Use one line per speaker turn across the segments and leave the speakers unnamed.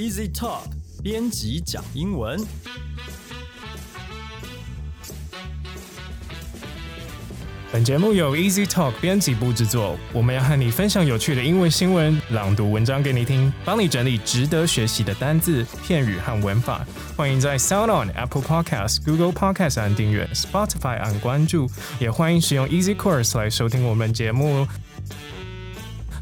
Easy Talk 编辑讲英文。
本节目由 Easy Talk 编辑部制作，我们要和你分享有趣的英文新闻，朗读文章给你听，帮你整理值得学习的单字、片语和文法。欢迎在 Sound On、Apple Podcast、Google Podcast 按订阅，Spotify 按关注，也欢迎使用 Easy Course 来收听我们节目。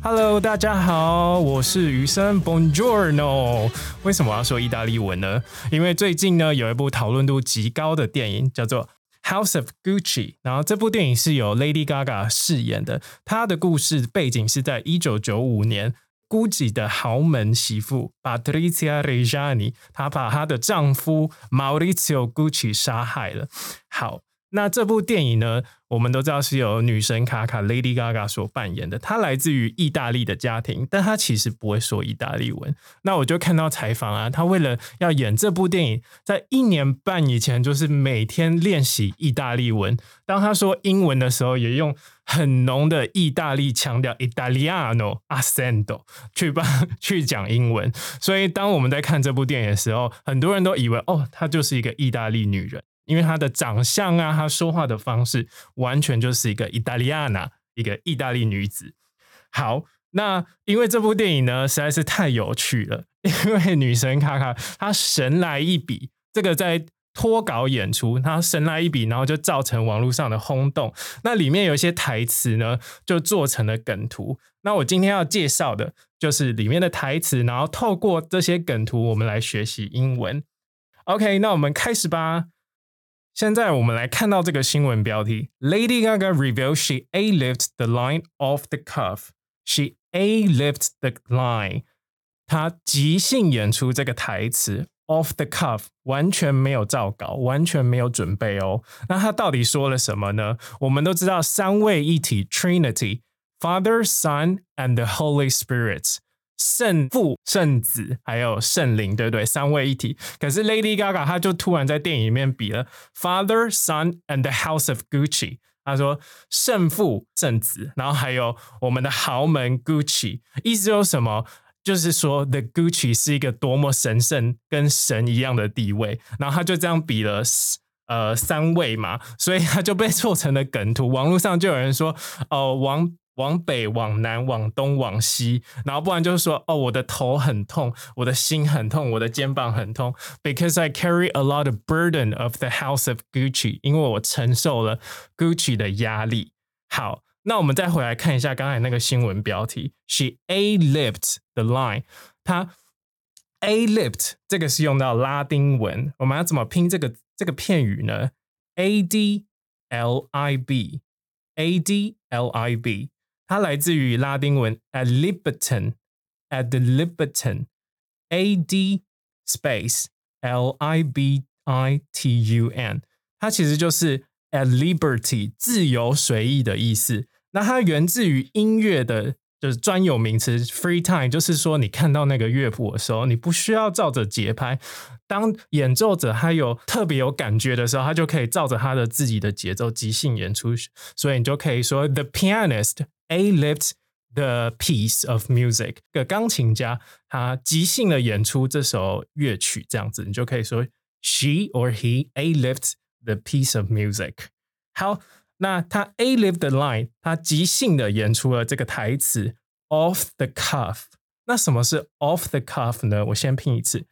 Hello，大家好，我是余生，Buongiorno。为什么要说意大利文呢？因为最近呢有一部讨论度极高的电影叫做。House of Gucci，然后这部电影是由 Lady Gaga 饰演的。她的故事背景是在一九九五年，Gucci 的豪门媳妇 Patrizia Reggiani，她把她的丈夫 Maurizio Gucci 杀害了。好。那这部电影呢，我们都知道是由女神卡卡 Lady Gaga 所扮演的。她来自于意大利的家庭，但她其实不会说意大利文。那我就看到采访啊，她为了要演这部电影，在一年半以前就是每天练习意大利文。当她说英文的时候，也用很浓的意大利腔调 Italiano accento 去帮去讲英文。所以当我们在看这部电影的时候，很多人都以为哦，她就是一个意大利女人。因为她的长相啊，她说话的方式，完全就是一个意大利娜，一个意大利女子。好，那因为这部电影呢实在是太有趣了，因为女神卡卡她神来一笔，这个在脱稿演出，她神来一笔，然后就造成网络上的轰动。那里面有一些台词呢，就做成了梗图。那我今天要介绍的就是里面的台词，然后透过这些梗图，我们来学习英文。OK，那我们开始吧。现在我们来看到这个新闻标题：Lady Gaga reveals she a-lived the line off the cuff. She a-lived the line. 她即兴演出这个台词，off the cuff，完全没有照稿，完全没有准备哦。那她到底说了什么呢？我们都知道三位一体 Trinity，Father, Son and the Holy Spirit。 圣父、圣子还有圣灵，对不对？三位一体。可是 Lady Gaga 她就突然在电影里面比了 Father, Son and the House of Gucci。她说圣父、圣子，然后还有我们的豪门 Gucci。意思有什么？就是说 The Gucci 是一个多么神圣、跟神一样的地位。然后他就这样比了呃三位嘛，所以他就被做成了梗图。网络上就有人说哦，王。往北、往南、往东、往西，然后不然就是说，哦，我的头很痛，我的心很痛，我的肩膀很痛，because I carry a lot of burden of the house of Gucci，因为我承受了 Gucci 的压力。好，那我们再回来看一下刚才那个新闻标题，She a-lived the line，她 a-lived 这个是用到拉丁文，我们要怎么拼这个这个片语呢？A D L I B，A D L I B。它来自于拉丁文 ad libitum，ad libitum，a d space l i b i t u n，它其实就是 at liberty 自由随意的意思。那它源自于音乐的，就是专有名词 free time，就是说你看到那个乐谱的时候，你不需要照着节拍。当演奏者他有特别有感觉的时候，他就可以照着他的自己的节奏即兴演出。所以你就可以说，the pianist。A lived the piece of music，个钢琴家他即兴的演出这首乐曲，这样子你就可以说 she or he A lived the piece of music。好，那他 A lived the line，他即兴的演出了这个台词 off the cuff。那什么是 off the cuff 呢？我先拼一次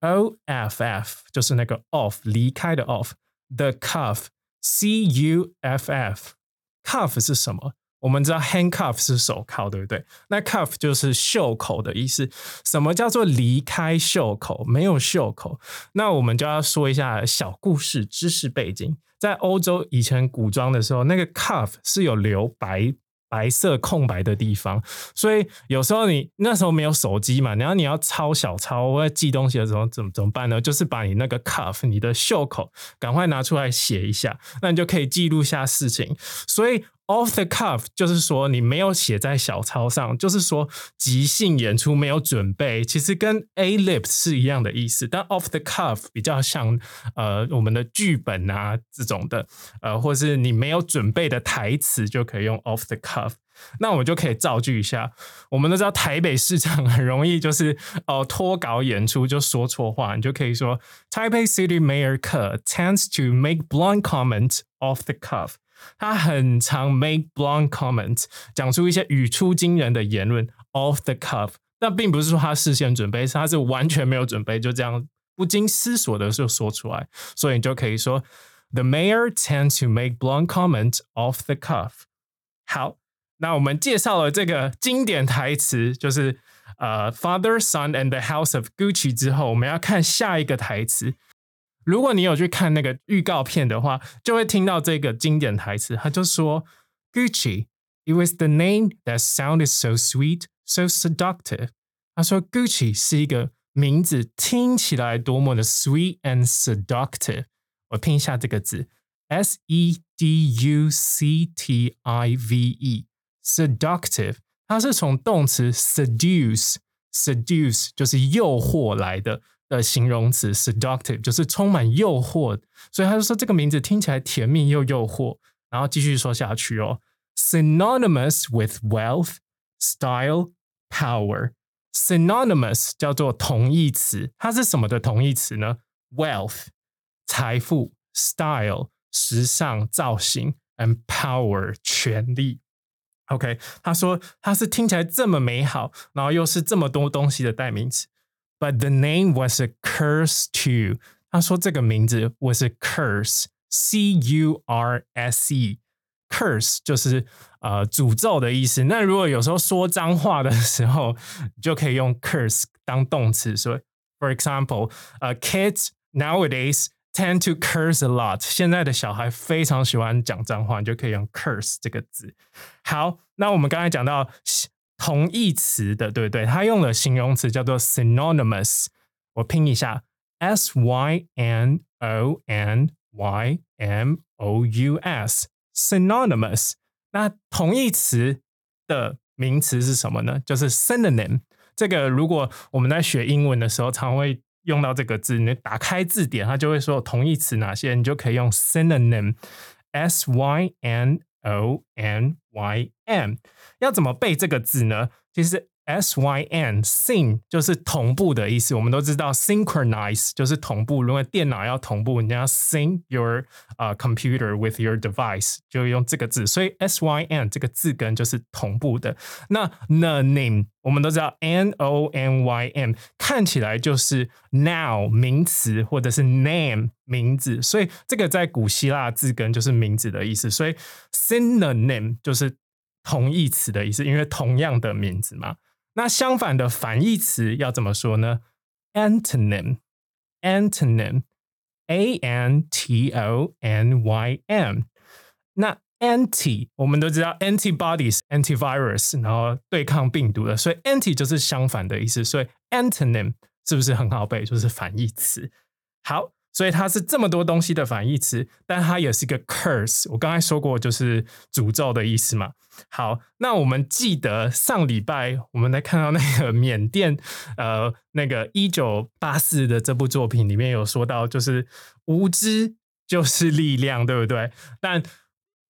O F F，就是那个 off 离开的 off，the cuff C U F F。cuff 是什么？ 我们知道 handcuff 是手铐，对不对？那 cuff 就是袖口的意思。什么叫做离开袖口？没有袖口。那我们就要说一下小故事知识背景。在欧洲以前古装的时候，那个 cuff 是有留白白色空白的地方，所以有时候你那时候没有手机嘛，然后你要抄小抄或者记东西的时候，怎么怎么办呢？就是把你那个 cuff 你的袖口赶快拿出来写一下，那你就可以记录下事情。所以。Off the cuff 就是说你没有写在小抄上，就是说即兴演出没有准备，其实跟 a l i p 是一样的意思。但 off the cuff 比较像呃我们的剧本啊这种的，呃或是你没有准备的台词就可以用 off the cuff。那我们就可以造句一下。我们都知道台北市长很容易就是哦脱稿演出就说错话，你就可以说 Taipei City Mayor Ker tends to make blunt comments off the cuff。他很常 make blunt comments，讲出一些语出惊人的言论 off the cuff。但并不是说他事先准备，是他是完全没有准备，就这样不经思索的就说出来。所以你就可以说 The mayor tends to make blunt comments off the cuff。好，那我们介绍了这个经典台词，就是呃，Father, Son and the House of Gucci 之后，我们要看下一个台词。如果你有去看那个预告片的话，就会听到这个经典台词，他就说 Gucci, it was the name that sounded so sweet, so seductive。他说 Gucci 是一个名字，听起来多么的 sweet and seductive。我拼一下这个字，S E D U C T I V E，seductive，它是从动词 seduce，seduce 就是诱惑来的的形容词，seductive 就是充满诱惑，所以他就说这个名字听起来甜蜜又诱惑。然后继续说下去哦，synonymous with wealth, style, power。synonymous 叫做同义词，它是什么的同义词呢？wealth 财富，style 时尚造型，and power 权力。OK，他说他是听起来这么美好，然后又是这么多东西的代名词。But the name was a curse too。他说这个名字 was a curse，C U R S E。curse 就是呃诅咒的意思。那如果有时候说脏话的时候，就可以用 curse 当动词。所以，for example，呃，kids nowadays tend to curse a lot。现在的小孩非常喜欢讲脏话，你就可以用 curse 这个字。好，那我们刚才讲到 同义词的，对不对？他用了形容词叫做 synonymous。我拼一下，s y n o n y m o u s。synonymous，那同义词的名词是什么呢？就是 synonym。这个如果我们在学英文的时候，常会用到这个字。你打开字典，它就会说同义词哪些，你就可以用 synonym，s y n o n y m。要怎么背这个字呢？其实。S Y N syn 就是同步的意思，我们都知道 synchronize 就是同步。如果电脑要同步，你要 sync your 啊 computer with your device，就用这个字。所以 S Y N 这个字根就是同步的。那 the name 我们都知道 N O N Y M 看起来就是 now 名词或者是 name 名字，所以这个在古希腊字根就是名字的意思。所以 synonym 就是同义词的意思，因为同样的名字嘛。那相反的反义词要怎么说呢？antonym，antonym，a n t o n y m。那 anti 我们都知道 antibodies，antivirus，然后对抗病毒的，所以 anti 就是相反的意思。所以 antonym 是不是很好背？就是反义词。好。所以它是这么多东西的反义词，但它也是个 curse。我刚才说过，就是诅咒的意思嘛。好，那我们记得上礼拜我们在看到那个缅甸呃 那个一九八四的这部作品里面有说到，就是无知就是力量，对不对？但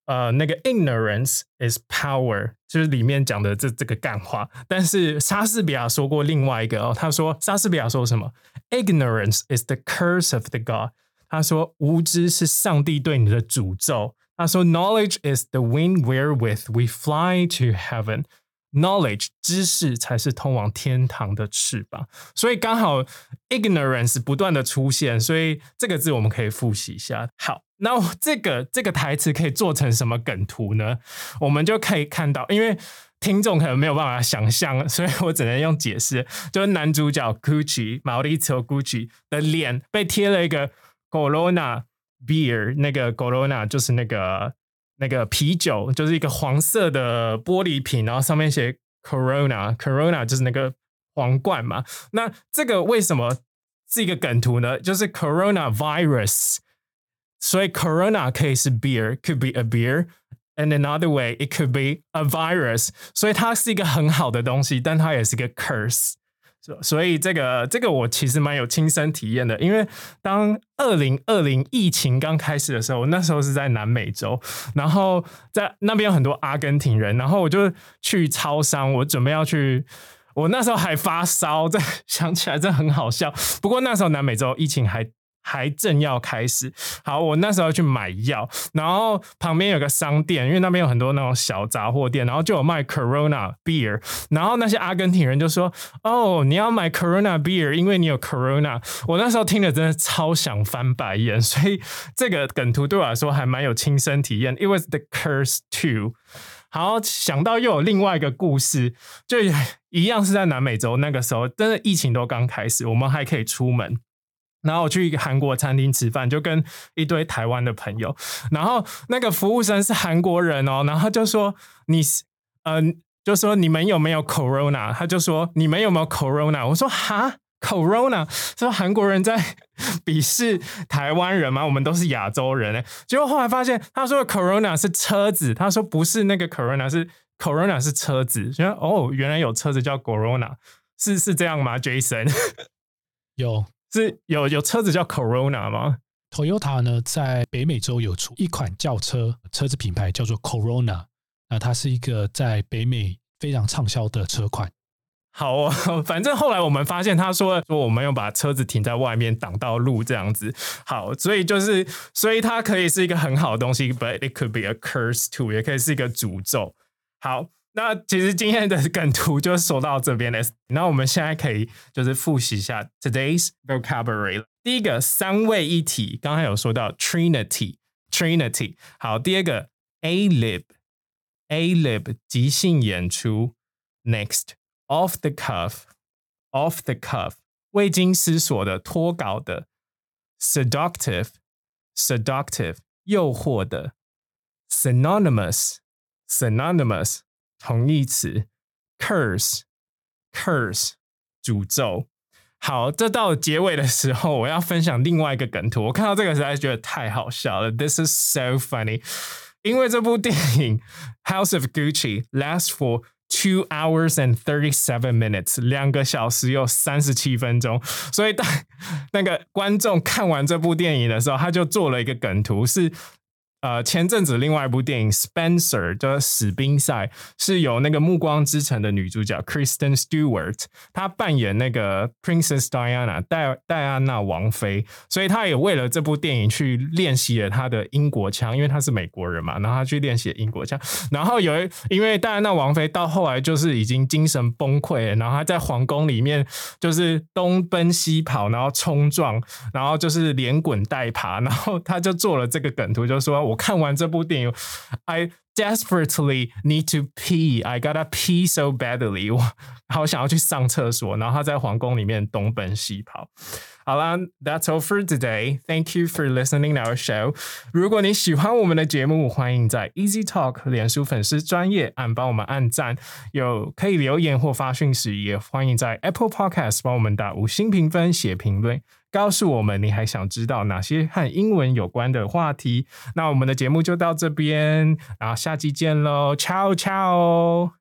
呃，那个 ignorance is power，就是里面讲的这这个干话。但是莎士比亚说过另外一个哦，他说莎士比亚说什么？Ignorance is the curse of the god。他说无知是上帝对你的诅咒。他说 Knowledge is the wind wherewith we fly to heaven。Knowledge 知识才是通往天堂的翅膀。所以刚好 ignorance 不断的出现，所以这个字我们可以复习一下。好。那这个这个台词可以做成什么梗图呢？我们就可以看到，因为听众可能没有办法想象，所以我只能用解释。就是男主角 Gucci 毛利车 Gucci 的脸被贴了一个 Corona beer，那个 Corona 就是那个那个啤酒，就是一个黄色的玻璃瓶，然后上面写 Corona，Corona 就是那个皇冠嘛。那这个为什么是一个梗图呢？就是 Corona virus。所以 Corona 可以是 beer，could be a beer，and another way it could be a virus。所以它是一个很好的东西，但它也是一个 curse。所所以这个这个我其实蛮有亲身体验的，因为当二零二零疫情刚开始的时候，那时候是在南美洲，然后在那边有很多阿根廷人，然后我就去超商，我准备要去，我那时候还发烧，这想起来真很好笑。不过那时候南美洲疫情还。还正要开始，好，我那时候去买药，然后旁边有个商店，因为那边有很多那种小杂货店，然后就有卖 Corona beer，然后那些阿根廷人就说：“哦，你要买 Corona beer，因为你有 Corona。”我那时候听了真的超想翻白眼，所以这个梗图对我来说还蛮有亲身体验。It was the curse too。好，想到又有另外一个故事，就一样是在南美洲，那个时候真的疫情都刚开始，我们还可以出门。然后我去一个韩国餐厅吃饭，就跟一堆台湾的朋友。然后那个服务生是韩国人哦，然后就说：“你是嗯，就说你们有没有 corona？” 他就说：“你们有没有 corona？” 我说：“哈，corona？” 说韩国人在鄙视台湾人吗？我们都是亚洲人哎。结果后来发现，他说 corona 是车子，他说不是那个 corona，是 corona 是车子。觉得哦，原来有车子叫 corona，是是这样吗？Jason
有。
是有有车子叫 Corona 吗
？Toyota 呢，在北美洲有出一款轿车，车子品牌叫做 Corona，那它是一个在北美非常畅销的车款。
好哦，反正后来我们发现，他说说我们要把车子停在外面挡到路这样子。好，所以就是所以它可以是一个很好的东西，but it could be a curse too，也可以是一个诅咒。好。那其实今天的梗图就说到这边了。那我们现在可以就是复习一下 today's vocabulary。第一个三位一体，刚才有说到 Trinity，Trinity。好，第二个 A lib，A lib 即兴演出。Next off the cuff，off the cuff 未经思索的脱稿的。Seductive，seductive 诱惑的。Synonymous，synonymous 同义词，curse，curse，诅咒。好，这到结尾的时候，我要分享另外一个梗图。我看到这个实在觉得太好笑了，This is so funny。因为这部电影《House of Gucci》lasts for two hours and thirty-seven minutes，两个小时又三十七分钟。所以当那个观众看完这部电影的时候，他就做了一个梗图，是。呃，前阵子另外一部电影《Spencer》的史宾赛是由那个《暮光之城》的女主角 Kristen Stewart，她扮演那个 Princess Diana 戴戴安娜王妃，所以她也为了这部电影去练习了她的英国腔，因为她是美国人嘛，然后她去练习英国腔。然后有一，因为戴安娜王妃到后来就是已经精神崩溃，然后她在皇宫里面就是东奔西跑，然后冲撞，然后就是连滚带爬，然后她就做了这个梗图，就说。我看完这部电影，I desperately need to pee. I gotta pee so badly. 我好想要去上厕所。然后他在皇宫里面东奔西跑。好啦，That's all for today. Thank you for listening to our show. 如果你喜欢我们的节目，欢迎在 Easy Talk 脸书粉丝专业按帮我们按赞，有可以留言或发讯息，也欢迎在 Apple Podcast 帮我们打五星评分、写评论。告诉我们你还想知道哪些和英文有关的话题？那我们的节目就到这边，然后下期见喽，ciao ciao。